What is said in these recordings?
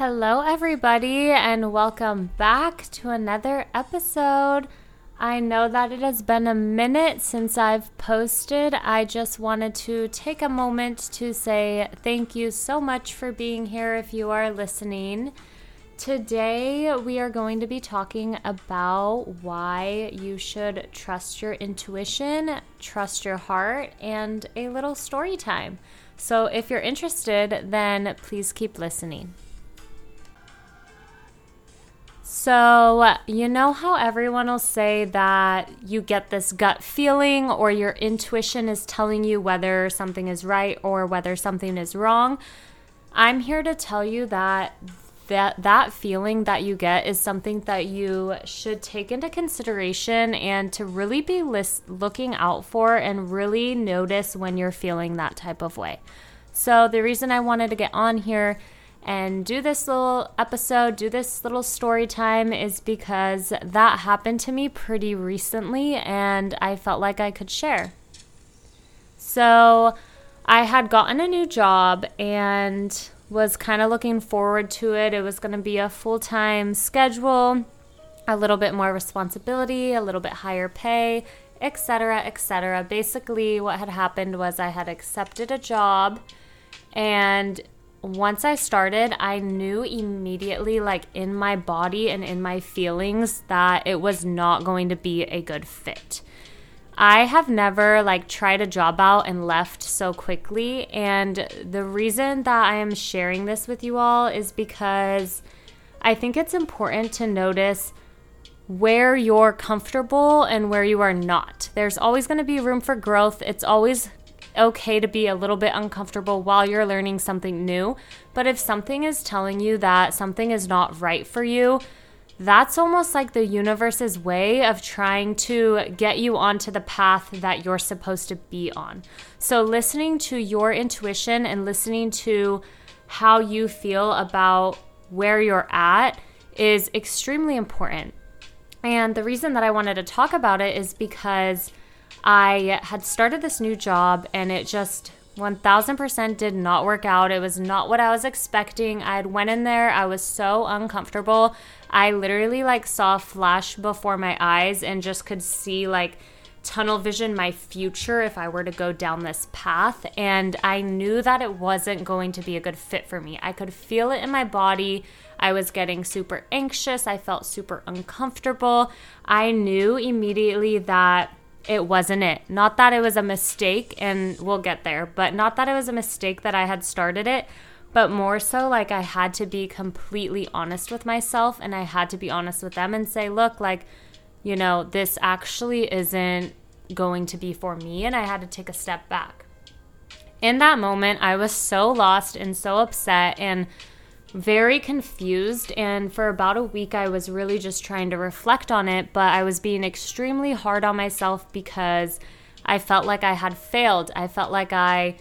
Hello, everybody, and welcome back to another episode. I know that it has been a minute since I've posted. I just wanted to take a moment to say thank you so much for being here if you are listening. Today, we are going to be talking about why you should trust your intuition, trust your heart, and a little story time. So, if you're interested, then please keep listening. So, you know how everyone will say that you get this gut feeling or your intuition is telling you whether something is right or whether something is wrong? I'm here to tell you that that that feeling that you get is something that you should take into consideration and to really be list- looking out for and really notice when you're feeling that type of way. So the reason I wanted to get on here and do this little episode, do this little story time is because that happened to me pretty recently and I felt like I could share. So, I had gotten a new job and was kind of looking forward to it. It was going to be a full time schedule, a little bit more responsibility, a little bit higher pay, etc., etc. Basically, what had happened was I had accepted a job and once I started, I knew immediately, like in my body and in my feelings, that it was not going to be a good fit. I have never like tried a job out and left so quickly. And the reason that I am sharing this with you all is because I think it's important to notice where you're comfortable and where you are not. There's always going to be room for growth. It's always okay to be a little bit uncomfortable while you're learning something new. But if something is telling you that something is not right for you, that's almost like the universe's way of trying to get you onto the path that you're supposed to be on. So, listening to your intuition and listening to how you feel about where you're at is extremely important. And the reason that I wanted to talk about it is because I had started this new job and it just 1000% did not work out. It was not what I was expecting. I had went in there, I was so uncomfortable. I literally like saw a flash before my eyes and just could see like tunnel vision my future if I were to go down this path. And I knew that it wasn't going to be a good fit for me. I could feel it in my body. I was getting super anxious. I felt super uncomfortable. I knew immediately that it wasn't it. Not that it was a mistake, and we'll get there, but not that it was a mistake that I had started it, but more so like I had to be completely honest with myself and I had to be honest with them and say, look, like, you know, this actually isn't going to be for me, and I had to take a step back. In that moment, I was so lost and so upset and very confused. And for about a week, I was really just trying to reflect on it, but I was being extremely hard on myself because I felt like I had failed. I felt like I,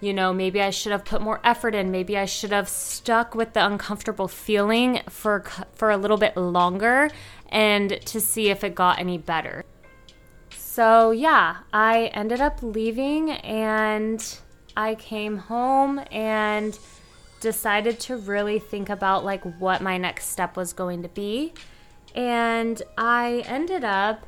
you know, maybe I should have put more effort in. Maybe I should have stuck with the uncomfortable feeling for for a little bit longer and to see if it got any better. So, yeah, I ended up leaving and I came home and decided to really think about like what my next step was going to be. And I ended up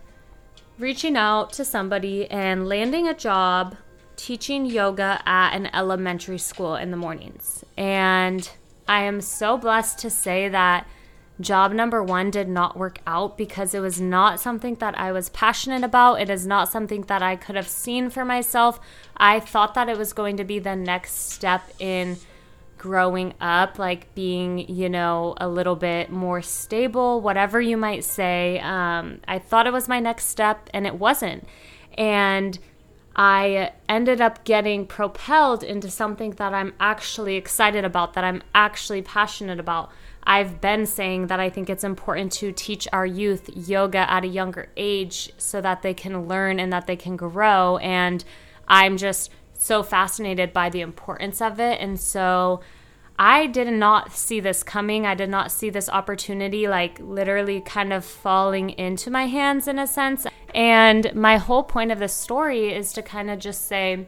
reaching out to somebody and landing a job teaching yoga at an elementary school in the mornings. And I am so blessed to say that job number one did not work out because it was not something that I was passionate about. It is not something that I could have seen for myself. I thought that it was going to be the next step in growing up, like being, you know, a little bit more stable, whatever you might say. Um, I thought it was my next step, and it wasn't. And I ended up getting propelled into something that I'm actually excited about, that I'm actually passionate about. I've been saying that I think it's important to teach our youth yoga at a younger age so that they can learn and that they can grow. And I'm just so fascinated by the importance of it. And so I did not see this coming. I did not see this opportunity, like literally kind of falling into my hands in a sense. And my whole point of this story is to kind of just say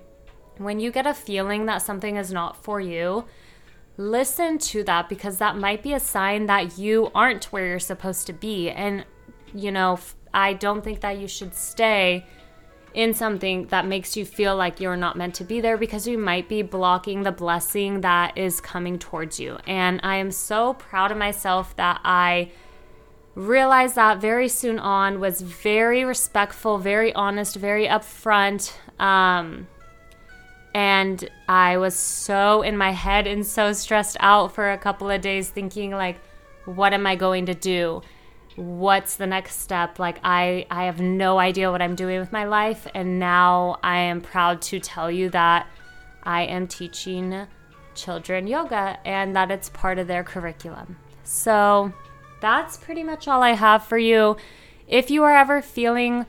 when you get a feeling that something is not for you, listen to that because that might be a sign that you aren't where you're supposed to be. And, you know, I don't think that you should stay in something that makes you feel like you're not meant to be there because you might be blocking the blessing that is coming towards you. And I am so proud of myself that I realized that very soon on, was very respectful, very honest, very upfront. Um, and I was so in my head and so stressed out for a couple of days thinking like what am I going to do? What's the next step? Like I I have no idea what I'm doing with my life and now I am proud to tell you that I am teaching children yoga and that it's part of their curriculum. So that's pretty much all I have for you. If you are ever feeling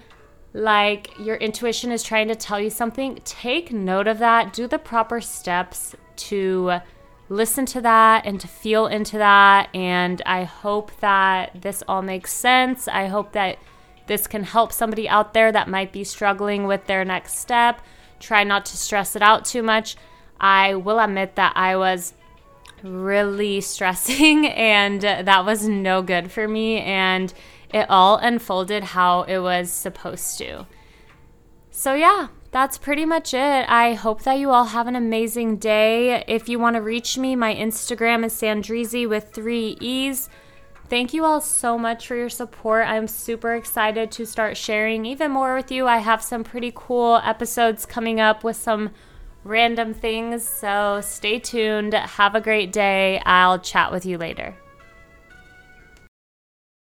like your intuition is trying to tell you something, take note of that. Do the proper steps to listen to that and to feel into that. And I hope that this all makes sense. I hope that this can help somebody out there that might be struggling with their next step. Try not to stress it out too much. I will admit that I was really stressing and that was no good for me. And it all unfolded how it was supposed to. So, yeah, that's pretty much it. I hope that you all have an amazing day. If you want to reach me, my Instagram is Sandrizi with three E's. Thank you all so much for your support. I'm super excited to start sharing even more with you. I have some pretty cool episodes coming up with some random things. So stay tuned. Have a great day. I'll chat with you later.